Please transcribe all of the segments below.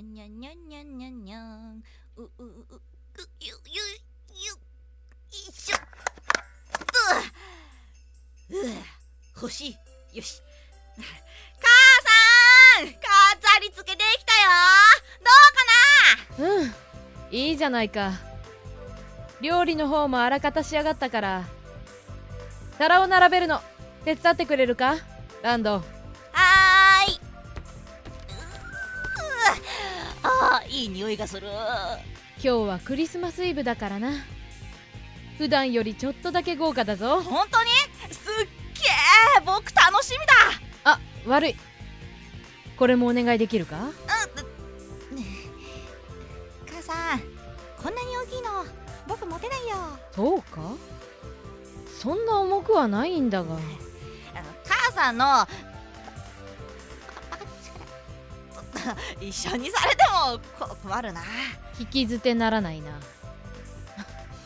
ゃんにゃんにゃんにゃんにゃんにゃん。ううううゆゆゆよいしょうう欲しい。よし。母さん飾り付けできたよ。どうかな？うん。いいじゃないか。料理の方もあらかた仕上がったから。皿を並べるの手伝ってくれるか？ランド。いい匂いがする。今日はクリスマスイブだからな。普段よりちょっとだけ豪華だぞ。本当に？すっげえ僕楽しみだ！あ悪い。これもお願いできるか？うん。母さんこんなに大きいの僕持てないよ。そうか？そんな重くはないんだが。母さんの一緒にされてもこ困るな。聞き捨てならないな。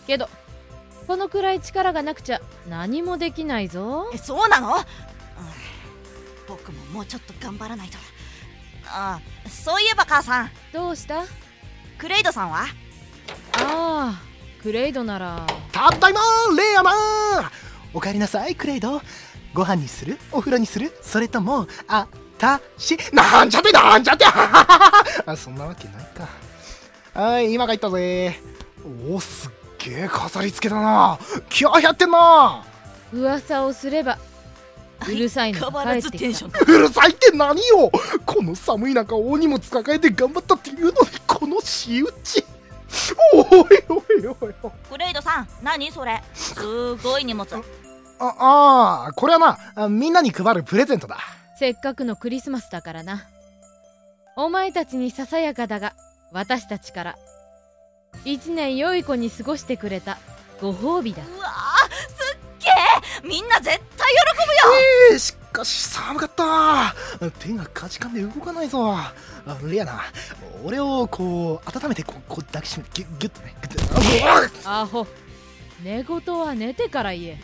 けどこのくらい力がなくちゃ何もできないぞ。えそうなの、うん、僕ももうちょっと頑張らないと。あそういえば母さん。どうした？あクレイドさんは？あクレイドなら。たっだいまレイアマン。おかえりなさいクレイド。ご飯にする？お風呂にする？それともあたしなんちゃってなんちゃって。あそんなわけないか。はい今帰ったぜ。おすっげえ飾り付けだな。気合入ってんな。噂をすればうるさいの変わがらずテン帰ってきた。ション。うるさいって何よ。この寒い中大荷物抱えて頑張ったっていうのにこの仕打ち。おいおいおいおい。クレイドさん何それ。すごい荷物。ああーこれはなあみんなに配るプレゼントだせっかくのクリスマスだからな。お前たちにささやかだが私たちから。一年良い子に過ごしてくれたご褒美だ。うわーすっげえみんな絶対喜ぶよ。えー、しかし寒かった。手がかじかんで動かないぞ。あレアな俺をこう温めてこうこう抱きしめてギュッギュッとね。ギュッとアホ。寝言は寝てから言え。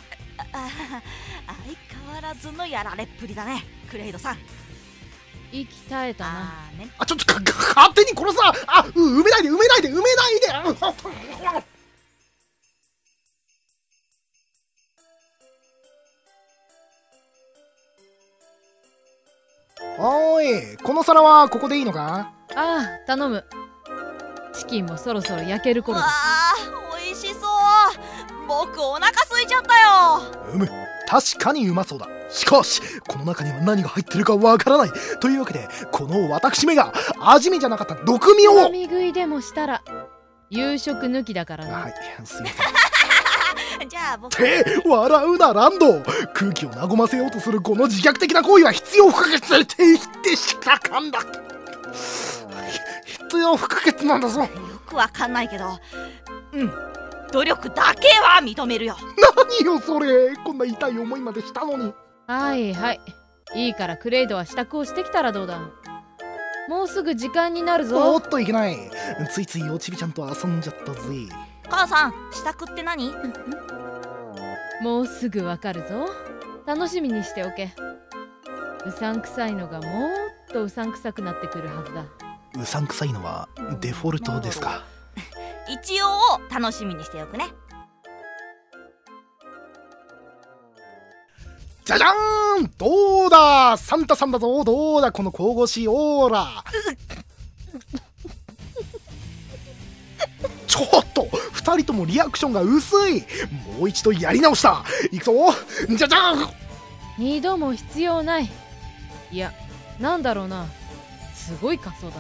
あ 相変わらずのやられっぷりだねクレイドさん。息絶えたな。あーね。あちょっと勝手に殺すなあう埋めないで埋めないで埋めないで。あおーいこの皿はここでいいのか？ああ頼む。チキンもそろそろ焼けるう頃だ。わー美味しそう。僕お腹空いちゃったよ。うむ確かにうまそうだしかしこの中には何が入ってるかわからない。というわけでこの私めが味見じゃなかった毒味を。飲み食いでもしたら夕食抜きだからなはいすいません。じゃあ僕って笑うなランド。空気を和ませようとするこの自虐的な行為は必要不可欠って言ってしたかんだ。必要不可欠なんだぞ。よくわかんないけど。うん努力だけは認めるよ。何よそれ。こんな痛い思いまでしたのにはいはい。いいからクレイドは支度をしてきたらどうだ？もうすぐ時間になるおぞっといけない。ついついおちびちゃんと遊んじゃったぜ。母さん支度って何？もうすぐわかるぞ。楽しみにしておけ。うさんくさいのがもっとうさんくさくなってくるはずだ。うさんくさいのはデフォルトですか。一応楽しみにしておくねじゃじゃーん！どうだ？サンタさんだぞ！どうだ？この神々しいオーラ。ちょっと！二人ともリアクションが薄い！もう一度やり直した！いくぞ！じゃじゃん！二度も必要ない。いやなんだろうな。すごい仮装だ。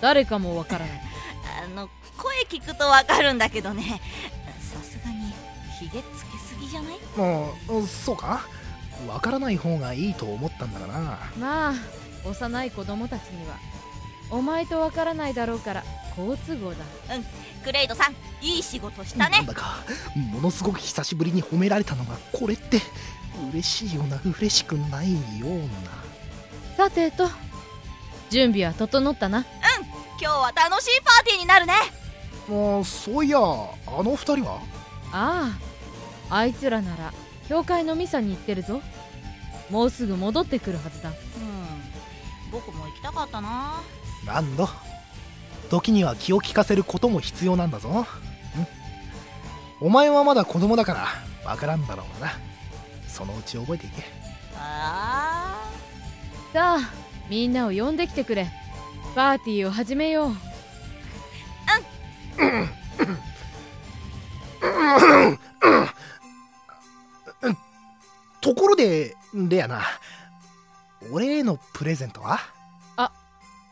誰かもわからない。あの声聞くとわかるんだけどね。さすがにひげつけすぎじゃない？うんそうか？わからない方がいいと思ったんだがな。まあ幼い子供たちにはお前とわからないだろうから好都合だ。クレイドさんいい仕事したね。なんだかものすごく久しぶりに褒められたのがこれって嬉しいような嬉しくないような。さてと準備は整ったな。今日は楽しいパーティーになるね。もうそういやあの二人は？あああいつらなら教会のミサに行ってるぞ。もうすぐ戻ってくるはずだ。うん。僕も行きたかったな。ランド。時には気を利かせることも必要なんだぞ。ん。お前はまだ子供だからわからんだろうな。そのうち覚えていけ。あさあみんなを呼んできてくれ。パーティーを始めようところでレアな。俺へのプレゼントは？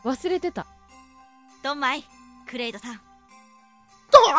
忘れてた。ードンマイクレイドさん。そり